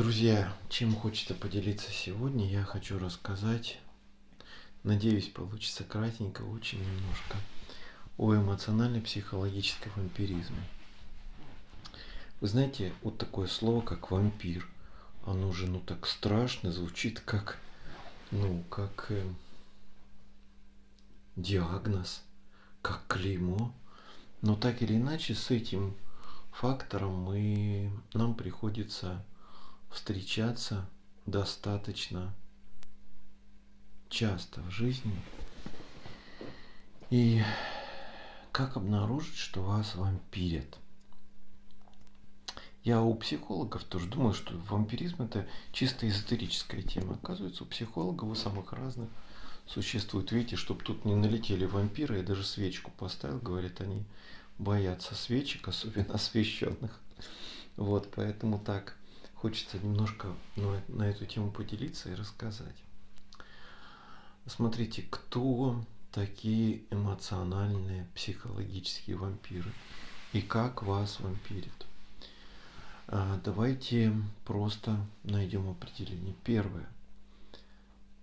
Друзья, чем хочется поделиться сегодня, я хочу рассказать, надеюсь, получится кратенько, очень немножко, о эмоционально-психологическом вампиризме. Вы знаете, вот такое слово, как вампир, оно же, ну, так страшно звучит, как, ну, как э, диагноз, как клеймо. Но так или иначе, с этим фактором мы, нам приходится встречаться достаточно часто в жизни. И как обнаружить, что вас вампирят? Я у психологов тоже думаю, что вампиризм это чисто эзотерическая тема. Оказывается, у психологов у самых разных существует. Видите, чтобы тут не налетели вампиры, я даже свечку поставил, говорят, они боятся свечек, особенно освещенных. Вот, поэтому так хочется немножко на эту тему поделиться и рассказать. Смотрите, кто такие эмоциональные психологические вампиры и как вас вампирят. А, давайте просто найдем определение. Первое.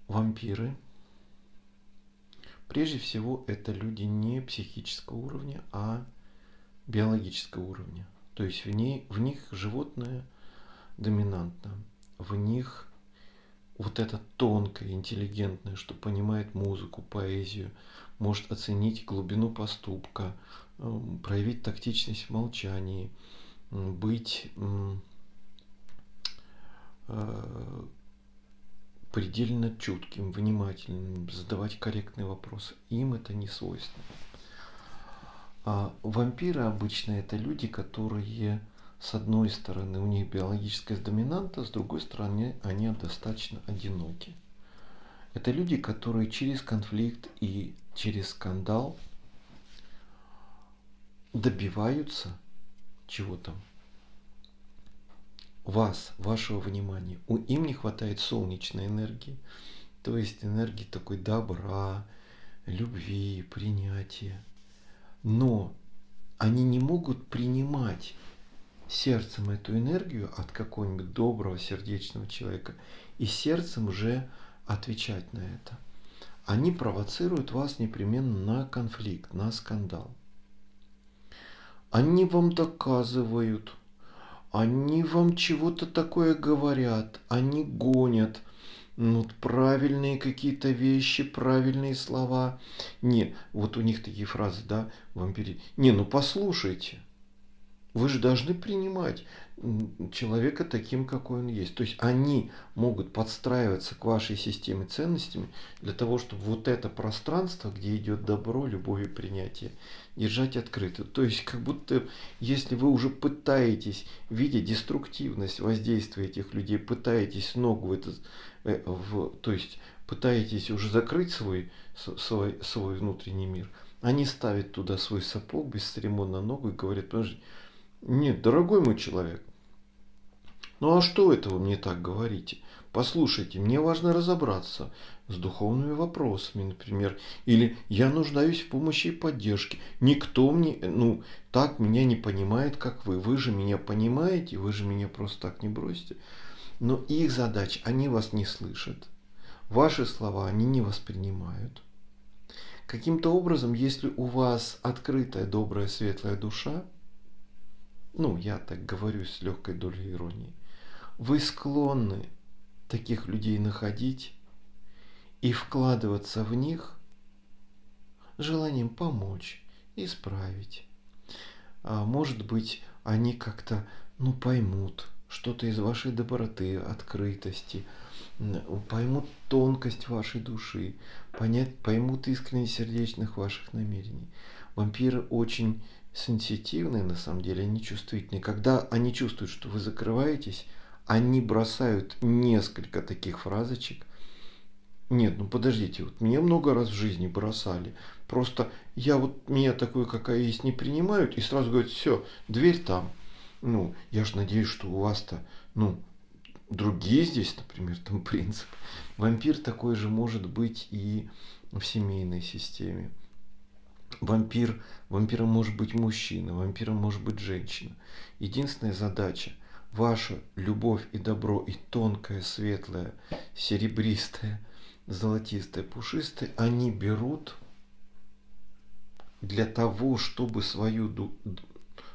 Вампиры. Прежде всего, это люди не психического уровня, а биологического уровня. То есть в, ней, в них животное – доминантна. В них вот это тонкое, интеллигентное, что понимает музыку, поэзию, может оценить глубину поступка, проявить тактичность в молчании, быть э, предельно чутким, внимательным, задавать корректные вопросы. Им это не свойственно. А вампиры обычно это люди, которые с одной стороны у них биологическая доминанта, с другой стороны они достаточно одиноки. Это люди, которые через конфликт и через скандал добиваются чего-то. Вас, вашего внимания. У им не хватает солнечной энергии, то есть энергии такой добра, любви, принятия. Но они не могут принимать сердцем эту энергию от какого-нибудь доброго сердечного человека и сердцем уже отвечать на это. Они провоцируют вас непременно на конфликт, на скандал. Они вам доказывают, они вам чего-то такое говорят, они гонят, ну, правильные какие-то вещи, правильные слова. Не, вот у них такие фразы, да, вампири. Не, ну послушайте, вы же должны принимать человека таким, какой он есть. То есть они могут подстраиваться к вашей системе ценностями для того, чтобы вот это пространство, где идет добро, любовь и принятие, держать открытым. То есть как будто если вы уже пытаетесь, видя деструктивность воздействия этих людей, пытаетесь ногу в этот, э, в, то есть пытаетесь уже закрыть свой, свой, свой внутренний мир, они ставят туда свой сапог бесцеремонно ногу и говорят, подожди, нет, дорогой мой человек, ну а что это вы мне так говорите? Послушайте, мне важно разобраться с духовными вопросами, например, или я нуждаюсь в помощи и поддержке. Никто мне, ну, так меня не понимает, как вы. Вы же меня понимаете, вы же меня просто так не бросите. Но их задача, они вас не слышат. Ваши слова они не воспринимают. Каким-то образом, если у вас открытая, добрая, светлая душа, ну, я так говорю с легкой долей иронии, вы склонны таких людей находить и вкладываться в них желанием помочь, исправить. А может быть, они как-то, ну, поймут что-то из вашей доброты, открытости, поймут тонкость вашей души, понять, поймут искренность сердечных ваших намерений. Вампиры очень сенситивные, на самом деле, они чувствительные. Когда они чувствуют, что вы закрываетесь, они бросают несколько таких фразочек. Нет, ну подождите, вот меня много раз в жизни бросали. Просто я вот меня такой, какая есть, не принимают, и сразу говорят, все, дверь там. Ну, я же надеюсь, что у вас-то, ну, другие здесь, например, там принцип. Вампир такой же может быть и в семейной системе. Вампир, вампиром может быть мужчина, вампиром может быть женщина. Единственная задача ваша любовь и добро и тонкое, светлое, серебристое, золотистое, пушистое, они берут для того, чтобы свою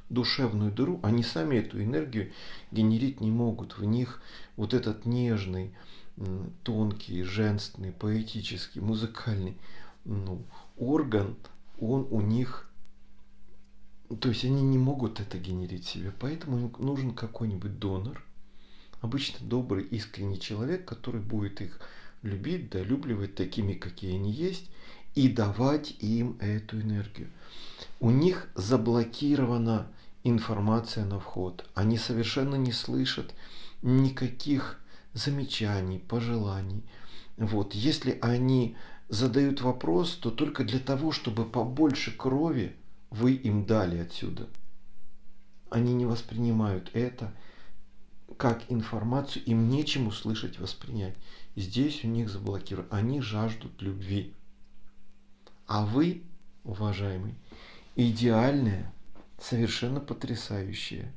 душевную дыру, они сами эту энергию генерить не могут. В них вот этот нежный, тонкий, женственный, поэтический, музыкальный ну, орган, он у них, то есть они не могут это генерить себе, поэтому им нужен какой-нибудь донор, обычно добрый, искренний человек, который будет их любить, долюбливать такими, какие они есть, и давать им эту энергию. У них заблокирована информация на вход. Они совершенно не слышат никаких замечаний, пожеланий. Вот. Если они задают вопрос, то только для того, чтобы побольше крови вы им дали отсюда. Они не воспринимают это как информацию, им нечем услышать, воспринять. Здесь у них заблокировано. Они жаждут любви. А вы, уважаемый, идеальная, совершенно потрясающая,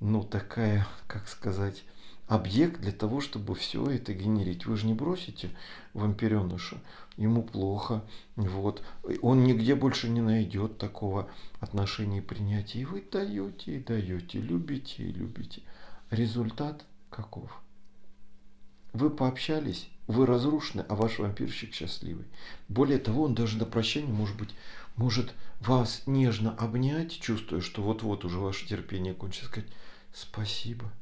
ну такая, как сказать, объект для того, чтобы все это генерить. Вы же не бросите вампиреныша, ему плохо, вот, он нигде больше не найдет такого отношения и принятия. И вы даете и даете, любите и любите. Результат каков? Вы пообщались, вы разрушены, а ваш вампирщик счастливый. Более того, он даже на прощание, может быть, может вас нежно обнять, чувствуя, что вот-вот уже ваше терпение кончится, сказать спасибо.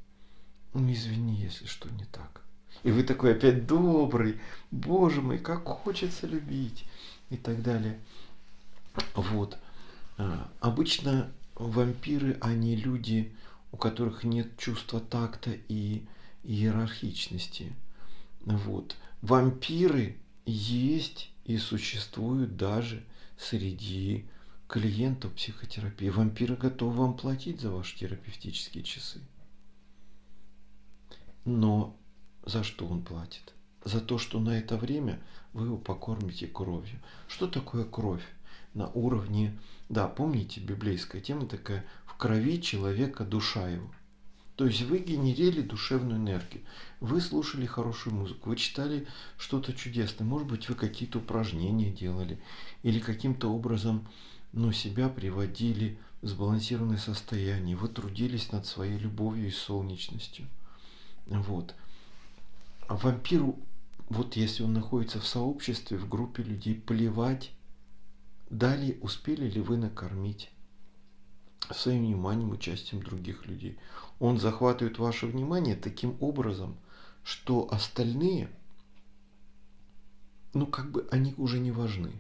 Ну, извини, если что не так. И вы такой опять добрый, боже мой, как хочется любить и так далее. Вот. А, обычно вампиры, они люди, у которых нет чувства такта и иерархичности. Вот. Вампиры есть и существуют даже среди клиентов психотерапии. Вампиры готовы вам платить за ваши терапевтические часы. Но за что он платит? За то, что на это время вы его покормите кровью. Что такое кровь? На уровне, да, помните, библейская тема такая, в крови человека душа его. То есть вы генерили душевную энергию, вы слушали хорошую музыку, вы читали что-то чудесное, может быть, вы какие-то упражнения делали или каким-то образом ну, себя приводили в сбалансированное состояние, вы трудились над своей любовью и солнечностью. Вот. А вампиру, вот если он находится в сообществе, в группе людей, плевать, дали, успели ли вы накормить своим вниманием, участием других людей. Он захватывает ваше внимание таким образом, что остальные, ну как бы они уже не важны.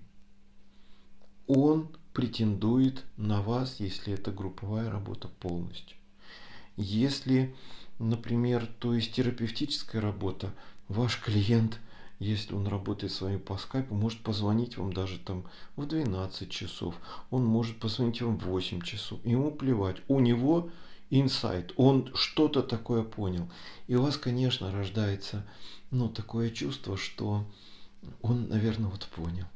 Он претендует на вас, если это групповая работа полностью. Если, например, то есть терапевтическая работа, ваш клиент – если он работает с вами по скайпу, может позвонить вам даже там в 12 часов, он может позвонить вам в 8 часов, ему плевать, у него инсайт, он что-то такое понял. И у вас, конечно, рождается ну, такое чувство, что он, наверное, вот понял.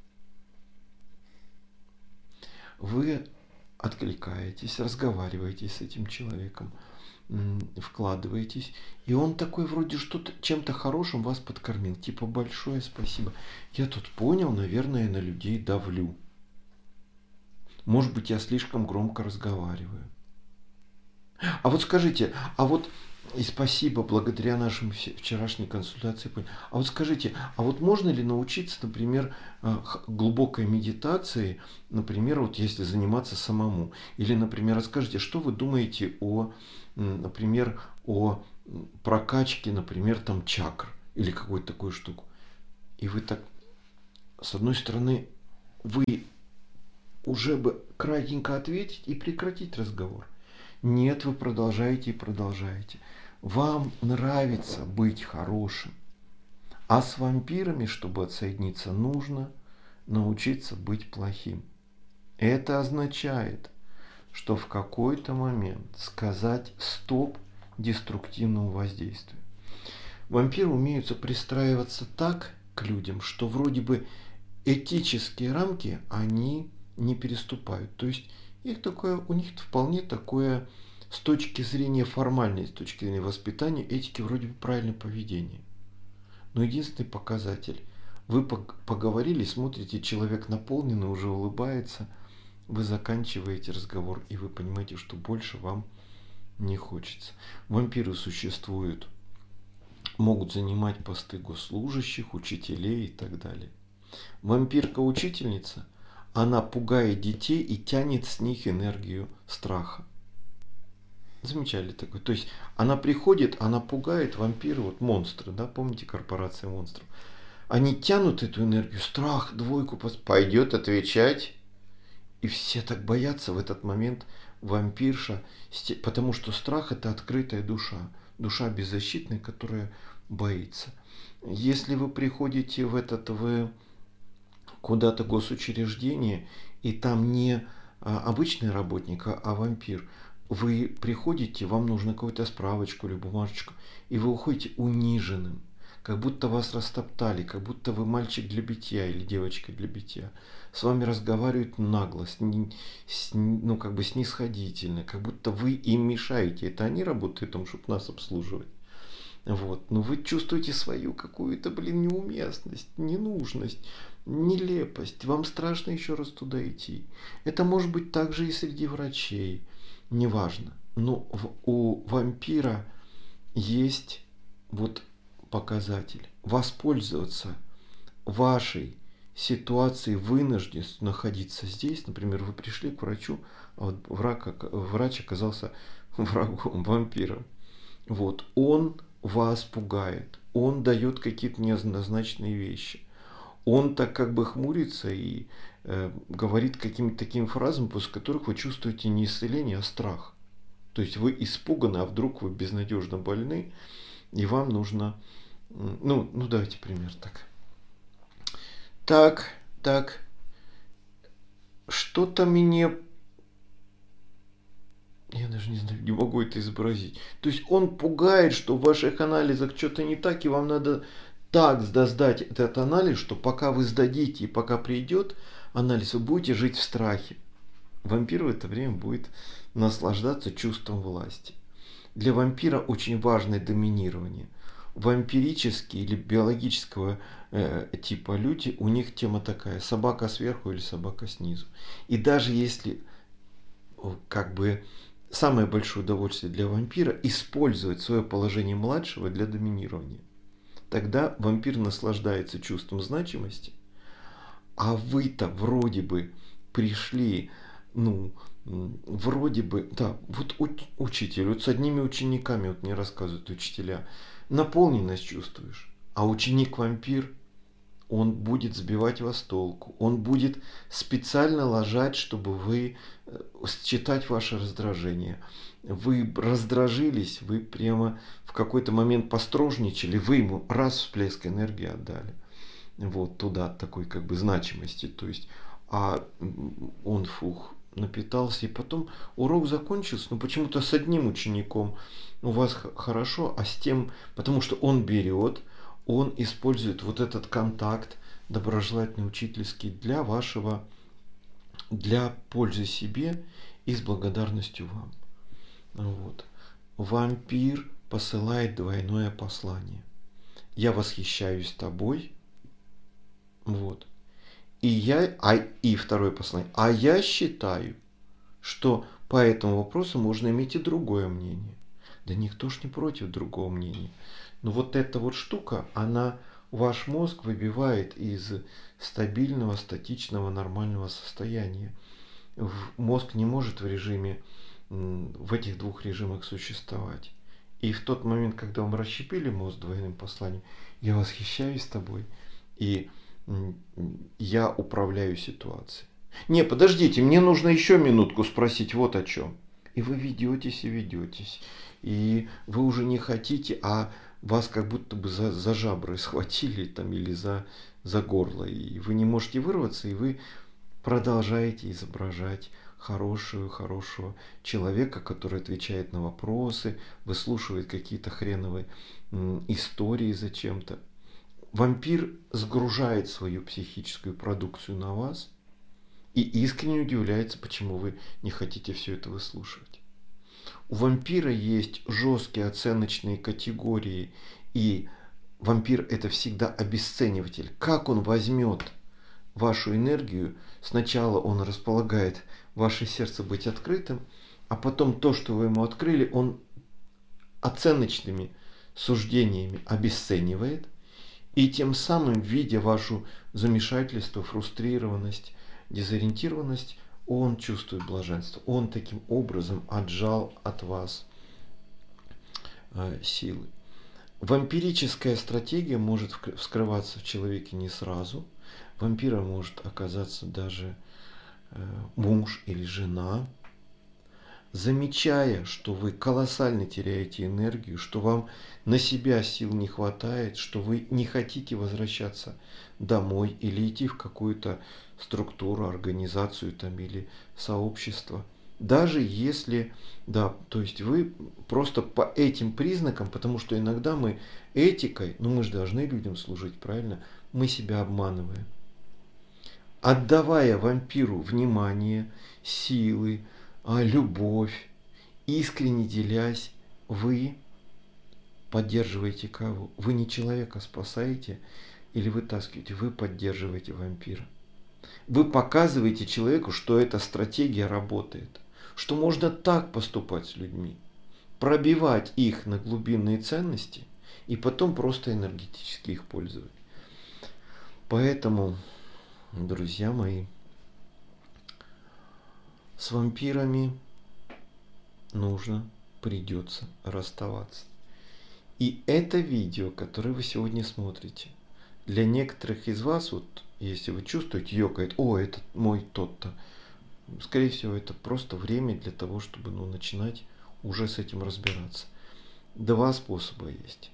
Вы откликаетесь, разговариваете с этим человеком, вкладываетесь, и он такой вроде что-то чем-то хорошим вас подкормил. Типа большое спасибо. Я тут понял, наверное, на людей давлю. Может быть, я слишком громко разговариваю. А вот скажите, а вот и спасибо, благодаря нашим вчерашней консультации. А вот скажите, а вот можно ли научиться, например, э, глубокой медитации, например, вот если заниматься самому? Или, например, расскажите, что вы думаете о, например, о прокачке, например, там чакр или какую-то такую штуку? И вы так, с одной стороны, вы уже бы кратенько ответить и прекратить разговор. Нет, вы продолжаете и продолжаете. Вам нравится быть хорошим. А с вампирами, чтобы отсоединиться, нужно научиться быть плохим. Это означает, что в какой-то момент сказать стоп деструктивному воздействию. Вампиры умеют пристраиваться так к людям, что вроде бы этические рамки они не переступают. То есть их такое, у них вполне такое с точки зрения формальной, с точки зрения воспитания, этики вроде бы правильное поведение. Но единственный показатель. Вы поговорили, смотрите, человек наполненный, уже улыбается, вы заканчиваете разговор, и вы понимаете, что больше вам не хочется. Вампиры существуют, могут занимать посты госслужащих, учителей и так далее. Вампирка-учительница, она пугает детей и тянет с них энергию страха. Замечали такое? То есть она приходит, она пугает вампиры, вот монстры, да, помните корпорация монстров? Они тянут эту энергию, страх, двойку, пойдет отвечать. И все так боятся в этот момент вампирша, потому что страх это открытая душа, душа беззащитная, которая боится. Если вы приходите в этот, в куда-то госучреждение, и там не а, обычный работник, а вампир, вы приходите, вам нужно какую-то справочку или бумажечку, и вы уходите униженным, как будто вас растоптали, как будто вы мальчик для битья или девочка для битья. С вами разговаривают нагло, с, с, ну как бы снисходительно, как будто вы им мешаете. Это они работают там, чтобы нас обслуживать. Вот. Но вы чувствуете свою какую-то, блин, неуместность, ненужность, нелепость. Вам страшно еще раз туда идти. Это может быть также и среди врачей неважно. Но у вампира есть вот показатель. Воспользоваться вашей ситуацией вынужденность находиться здесь. Например, вы пришли к врачу, а вот враг, врач оказался врагом, вампиром. Вот, он вас пугает, он дает какие-то неоднозначные вещи. Он так как бы хмурится и Э, говорит какими-то такими фразами, после которых вы чувствуете не исцеление, а страх. То есть вы испуганы, а вдруг вы безнадежно больны, и вам нужно... Ну, ну давайте пример так. Так, так. Что-то мне... Я даже не знаю, не могу это изобразить. То есть он пугает, что в ваших анализах что-то не так, и вам надо так сдать этот анализ, что пока вы сдадите и пока придет, анализ, вы будете жить в страхе. Вампир в это время будет наслаждаться чувством власти. Для вампира очень важное доминирование. Вампирические или биологического э, типа люди, у них тема такая, собака сверху или собака снизу. И даже если как бы самое большое удовольствие для вампира использовать свое положение младшего для доминирования. Тогда вампир наслаждается чувством значимости – а вы-то вроде бы пришли, ну, вроде бы, да, вот учитель, вот с одними учениками, вот мне рассказывают учителя, наполненность чувствуешь, а ученик-вампир, он будет сбивать вас толку, он будет специально ложать, чтобы вы э, считать ваше раздражение. Вы раздражились, вы прямо в какой-то момент построжничали, вы ему раз всплеск энергии отдали вот туда такой как бы значимости. То есть, а он фух напитался, и потом урок закончился, но почему-то с одним учеником у вас хорошо, а с тем, потому что он берет, он использует вот этот контакт доброжелательный учительский для вашего, для пользы себе и с благодарностью вам. Вот. Вампир посылает двойное послание. Я восхищаюсь тобой, вот. И я, а, и второе послание. А я считаю, что по этому вопросу можно иметь и другое мнение. Да никто ж не против другого мнения. Но вот эта вот штука, она ваш мозг выбивает из стабильного, статичного, нормального состояния. Мозг не может в режиме, в этих двух режимах существовать. И в тот момент, когда вам расщепили мозг двойным посланием, я восхищаюсь тобой. И я управляю ситуацией. Не, подождите, мне нужно еще минутку спросить вот о чем. И вы ведетесь и ведетесь. И вы уже не хотите, а вас как будто бы за, за жабры схватили там или за, за горло. И вы не можете вырваться, и вы продолжаете изображать хорошую, хорошего человека, который отвечает на вопросы, выслушивает какие-то хреновые истории зачем-то вампир сгружает свою психическую продукцию на вас и искренне удивляется, почему вы не хотите все это выслушивать. У вампира есть жесткие оценочные категории, и вампир это всегда обесцениватель. Как он возьмет вашу энергию, сначала он располагает ваше сердце быть открытым, а потом то, что вы ему открыли, он оценочными суждениями обесценивает, и тем самым, видя вашу замешательство, фрустрированность, дезориентированность, он чувствует блаженство. Он таким образом отжал от вас э, силы. Вампирическая стратегия может вскрываться в человеке не сразу. Вампира может оказаться даже э, муж или жена, замечая, что вы колоссально теряете энергию, что вам на себя сил не хватает, что вы не хотите возвращаться домой или идти в какую-то структуру, организацию там или сообщество. Даже если, да, то есть вы просто по этим признакам, потому что иногда мы этикой, ну мы же должны людям служить, правильно, мы себя обманываем. Отдавая вампиру внимание, силы, любовь, искренне делясь, вы поддерживаете кого? Вы не человека спасаете или вытаскиваете, вы поддерживаете вампира. Вы показываете человеку, что эта стратегия работает, что можно так поступать с людьми, пробивать их на глубинные ценности и потом просто энергетически их пользовать. Поэтому, друзья мои, с вампирами нужно, придется расставаться. И это видео, которое вы сегодня смотрите, для некоторых из вас, вот если вы чувствуете, ёкает, о, это мой тот-то, скорее всего, это просто время для того, чтобы ну, начинать уже с этим разбираться. Два способа есть.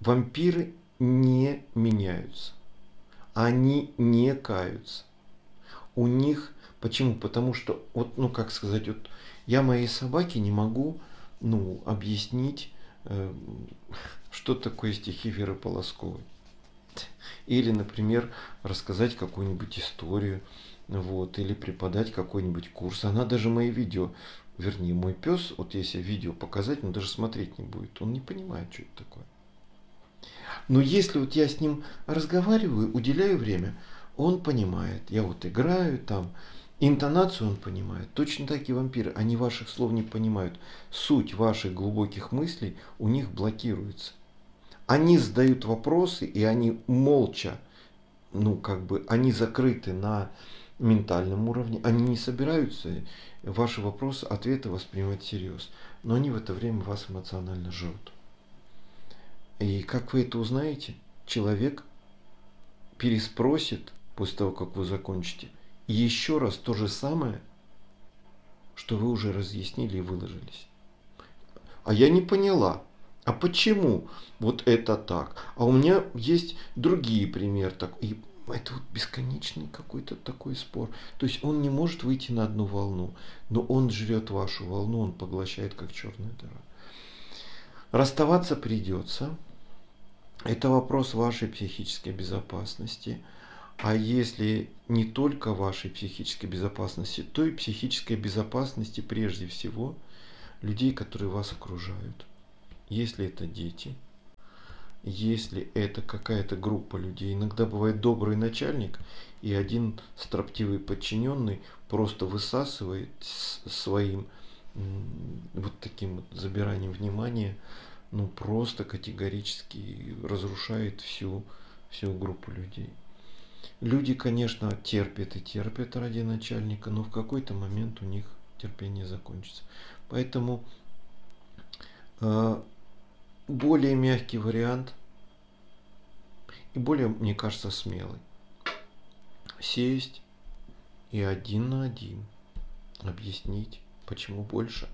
Вампиры не меняются. Они не каются. У них Почему? Потому что, вот, ну как сказать, вот я моей собаке не могу, ну, объяснить, э, что такое стихи Веры Полосковой. Или, например, рассказать какую-нибудь историю, вот, или преподать какой-нибудь курс. Она даже мои видео, вернее, мой пес, вот если видео показать, он даже смотреть не будет. Он не понимает, что это такое. Но если вот я с ним разговариваю, уделяю время, он понимает. Я вот играю там, Интонацию он понимает. Точно так и вампиры. Они ваших слов не понимают. Суть ваших глубоких мыслей у них блокируется. Они задают вопросы, и они молча, ну как бы, они закрыты на ментальном уровне. Они не собираются ваши вопросы, ответы воспринимать всерьез. Но они в это время вас эмоционально жрут. И как вы это узнаете? Человек переспросит после того, как вы закончите – еще раз то же самое, что вы уже разъяснили и выложились. А я не поняла, а почему вот это так? А у меня есть другие примеры. Так, и это вот бесконечный какой-то такой спор. То есть он не может выйти на одну волну, но он жрет вашу волну, он поглощает как черная дыра. Расставаться придется. Это вопрос вашей психической безопасности. А если не только вашей психической безопасности, то и психической безопасности прежде всего людей, которые вас окружают. Если это дети, если это какая-то группа людей, иногда бывает добрый начальник, и один строптивый подчиненный просто высасывает своим вот таким вот забиранием внимания, ну просто категорически разрушает всю, всю группу людей. Люди, конечно, терпят и терпят ради начальника, но в какой-то момент у них терпение закончится. Поэтому э, более мягкий вариант и более, мне кажется, смелый. Сесть и один на один объяснить, почему больше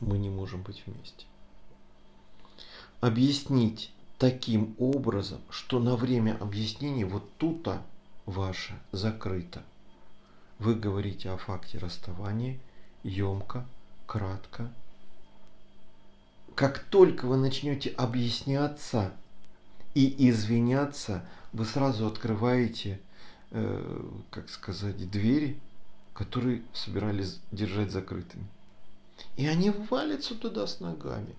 мы не можем быть вместе. Объяснить таким образом, что на время объяснения вот тут-то ваше закрыто. Вы говорите о факте расставания емко, кратко. Как только вы начнете объясняться и извиняться, вы сразу открываете, э, как сказать, двери, которые собирались держать закрытыми. И они валятся туда с ногами.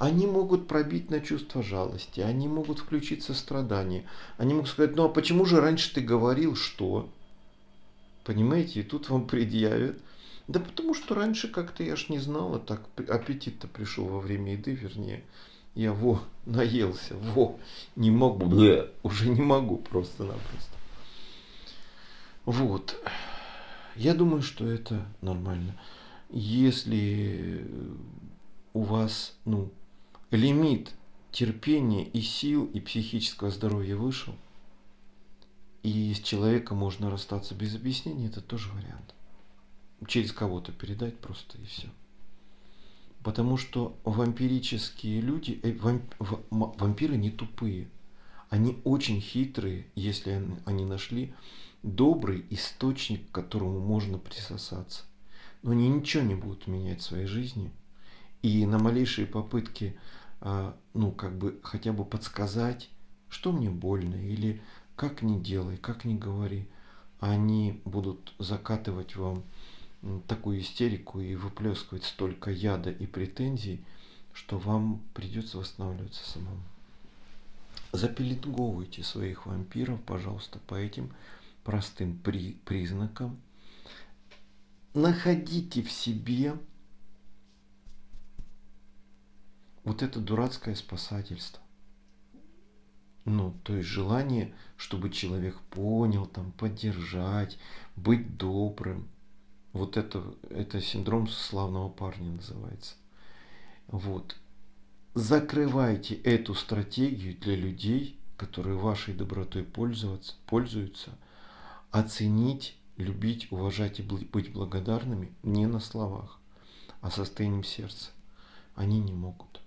Они могут пробить на чувство жалости, они могут включить сострадание. Они могут сказать, ну а почему же раньше ты говорил, что? Понимаете, и тут вам предъявят. Да потому что раньше как-то я ж не знала, так аппетит-то пришел во время еды, вернее. Я во, наелся, во, не могу, Блэ, уже не могу просто-напросто. Вот. Я думаю, что это нормально. Если у вас, ну, лимит терпения и сил и психического здоровья вышел, и с человеком можно расстаться без объяснений, это тоже вариант. Через кого-то передать просто и все. Потому что вампирические люди, э, вамп, вампиры не тупые. Они очень хитрые, если они нашли добрый источник, к которому можно присосаться. Но они ничего не будут менять в своей жизни. И на малейшие попытки, ну, как бы хотя бы подсказать, что мне больно, или как не делай, как не говори, они будут закатывать вам такую истерику и выплескивать столько яда и претензий, что вам придется восстанавливаться самому. Запелетговывайте своих вампиров, пожалуйста, по этим простым при, признакам. Находите в себе вот это дурацкое спасательство. Ну, то есть желание, чтобы человек понял, там, поддержать, быть добрым – вот это, это синдром славного парня называется. Вот. Закрывайте эту стратегию для людей, которые вашей добротой пользоваться, пользуются. Оценить, любить, уважать и быть благодарными не на словах, а состоянием сердца. Они не могут.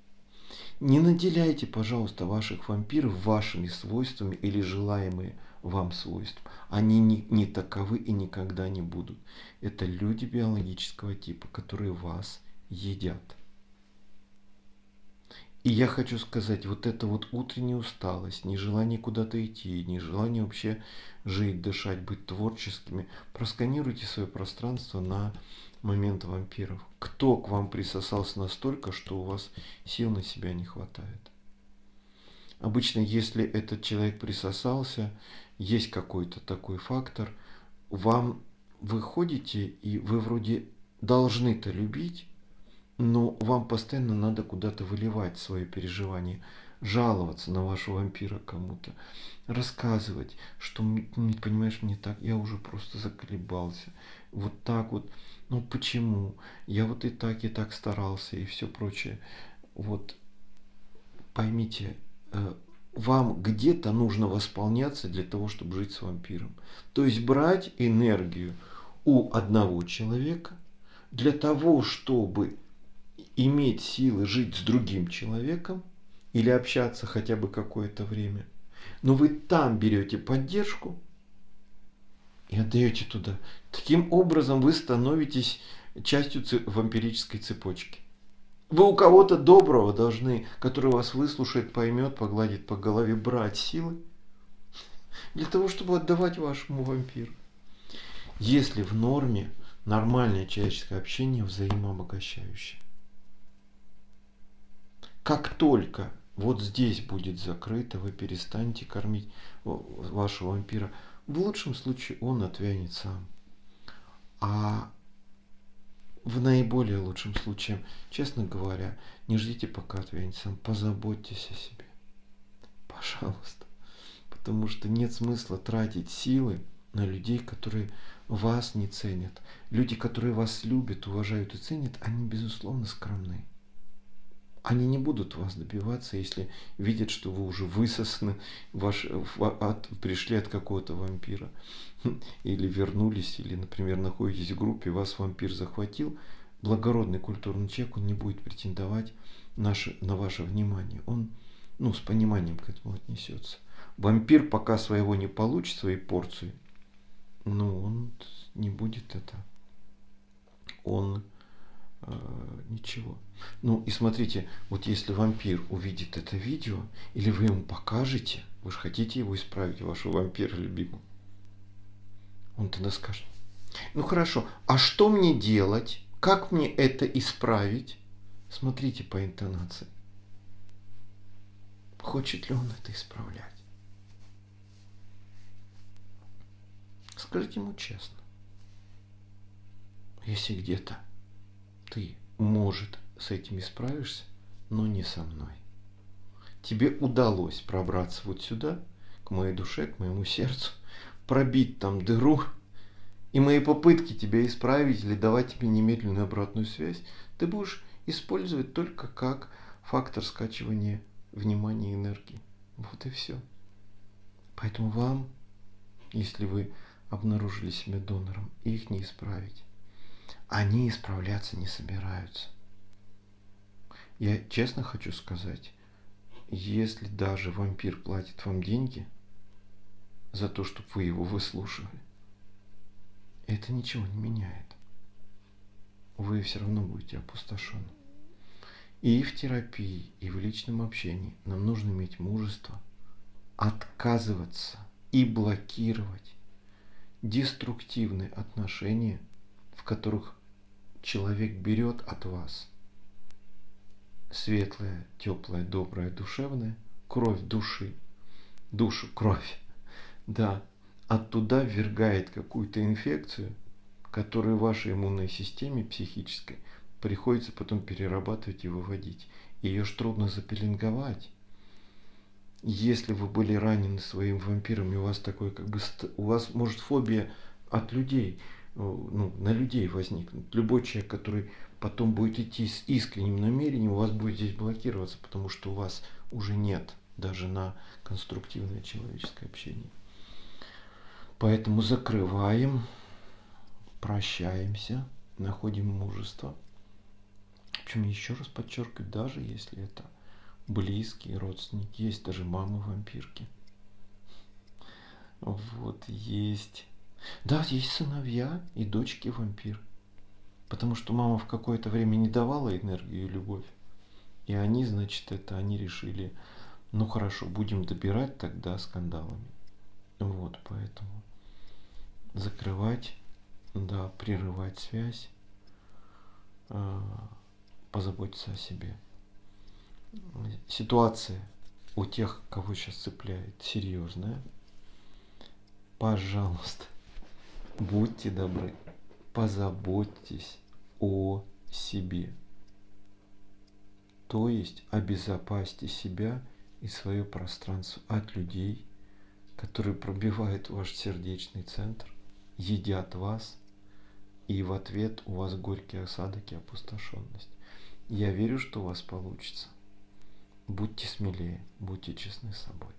Не наделяйте, пожалуйста, ваших вампиров вашими свойствами или желаемые вам свойств. Они не, не таковы и никогда не будут. Это люди биологического типа, которые вас едят. И я хочу сказать, вот эта вот утренняя усталость, нежелание куда-то идти, нежелание вообще жить, дышать, быть творческими, просканируйте свое пространство на момент вампиров. Кто к вам присосался настолько, что у вас сил на себя не хватает? Обычно, если этот человек присосался, есть какой-то такой фактор, вам выходите, и вы вроде должны-то любить, но вам постоянно надо куда-то выливать свои переживания, жаловаться на вашего вампира кому-то, рассказывать, что, понимаешь, мне так, я уже просто заколебался. Вот так вот, ну почему? Я вот и так, и так старался, и все прочее. Вот поймите, э, вам где-то нужно восполняться для того, чтобы жить с вампиром. То есть брать энергию у одного человека для того, чтобы иметь силы жить с другим человеком или общаться хотя бы какое-то время. Но вы там берете поддержку и отдаете туда. Таким образом вы становитесь частью вампирической цепочки. Вы у кого-то доброго должны, который вас выслушает, поймет, погладит по голове, брать силы для того, чтобы отдавать вашему вампиру. Если в норме нормальное человеческое общение взаимообогащающее. Как только вот здесь будет закрыто, вы перестанете кормить вашего вампира, в лучшем случае он отвянет сам. А в наиболее лучшем случае, честно говоря, не ждите пока отвянет сам, позаботьтесь о себе. Пожалуйста. Потому что нет смысла тратить силы на людей, которые вас не ценят. Люди, которые вас любят, уважают и ценят, они, безусловно, скромны. Они не будут вас добиваться, если видят, что вы уже высосаны, ваш, от, пришли от какого-то вампира. Или вернулись, или, например, находитесь в группе, вас вампир захватил. Благородный культурный человек, он не будет претендовать наше, на ваше внимание. Он ну, с пониманием к этому отнесется. Вампир пока своего не получит, своей порции, ну, он не будет это. Он ничего. Ну и смотрите, вот если вампир увидит это видео, или вы ему покажете, вы же хотите его исправить, вашего вампира любимого, он тогда скажет, ну хорошо, а что мне делать? Как мне это исправить? Смотрите по интонации. Хочет ли он это исправлять? Скажите ему честно. Если где-то ты, может, с этим исправишься, но не со мной. Тебе удалось пробраться вот сюда, к моей душе, к моему сердцу, пробить там дыру, и мои попытки тебя исправить или давать тебе немедленную обратную связь, ты будешь использовать только как фактор скачивания внимания и энергии. Вот и все. Поэтому вам, если вы обнаружили себя донором, их не исправить. Они исправляться не собираются. Я честно хочу сказать, если даже вампир платит вам деньги за то, чтобы вы его выслушивали, это ничего не меняет. Вы все равно будете опустошены. И в терапии, и в личном общении нам нужно иметь мужество отказываться и блокировать деструктивные отношения, в которых человек берет от вас светлое, теплое, доброе, душевное, кровь души, душу, кровь, да, оттуда ввергает какую-то инфекцию, которую вашей иммунной системе психической приходится потом перерабатывать и выводить. Ее ж трудно запеленговать. Если вы были ранены своим вампиром, и у вас такой как бы, у вас может фобия от людей, ну, на людей возникнуть. Любой человек, который потом будет идти с искренним намерением, у вас будет здесь блокироваться, потому что у вас уже нет даже на конструктивное человеческое общение. Поэтому закрываем, прощаемся, находим мужество. Причем еще раз подчеркиваю, даже если это близкие родственники, есть даже мамы вампирки. Вот есть. Да, есть сыновья и дочки вампир. Потому что мама в какое-то время не давала энергию и любовь. И они, значит, это они решили, ну хорошо, будем добирать тогда скандалами. Вот, поэтому закрывать, да, прерывать связь, э, позаботиться о себе. Ситуация у тех, кого сейчас цепляет, серьезная. Пожалуйста, будьте добры, позаботьтесь о себе. То есть обезопасьте себя и свое пространство от людей, которые пробивают ваш сердечный центр, едят вас, и в ответ у вас горький осадок и опустошенность. Я верю, что у вас получится. Будьте смелее, будьте честны с собой.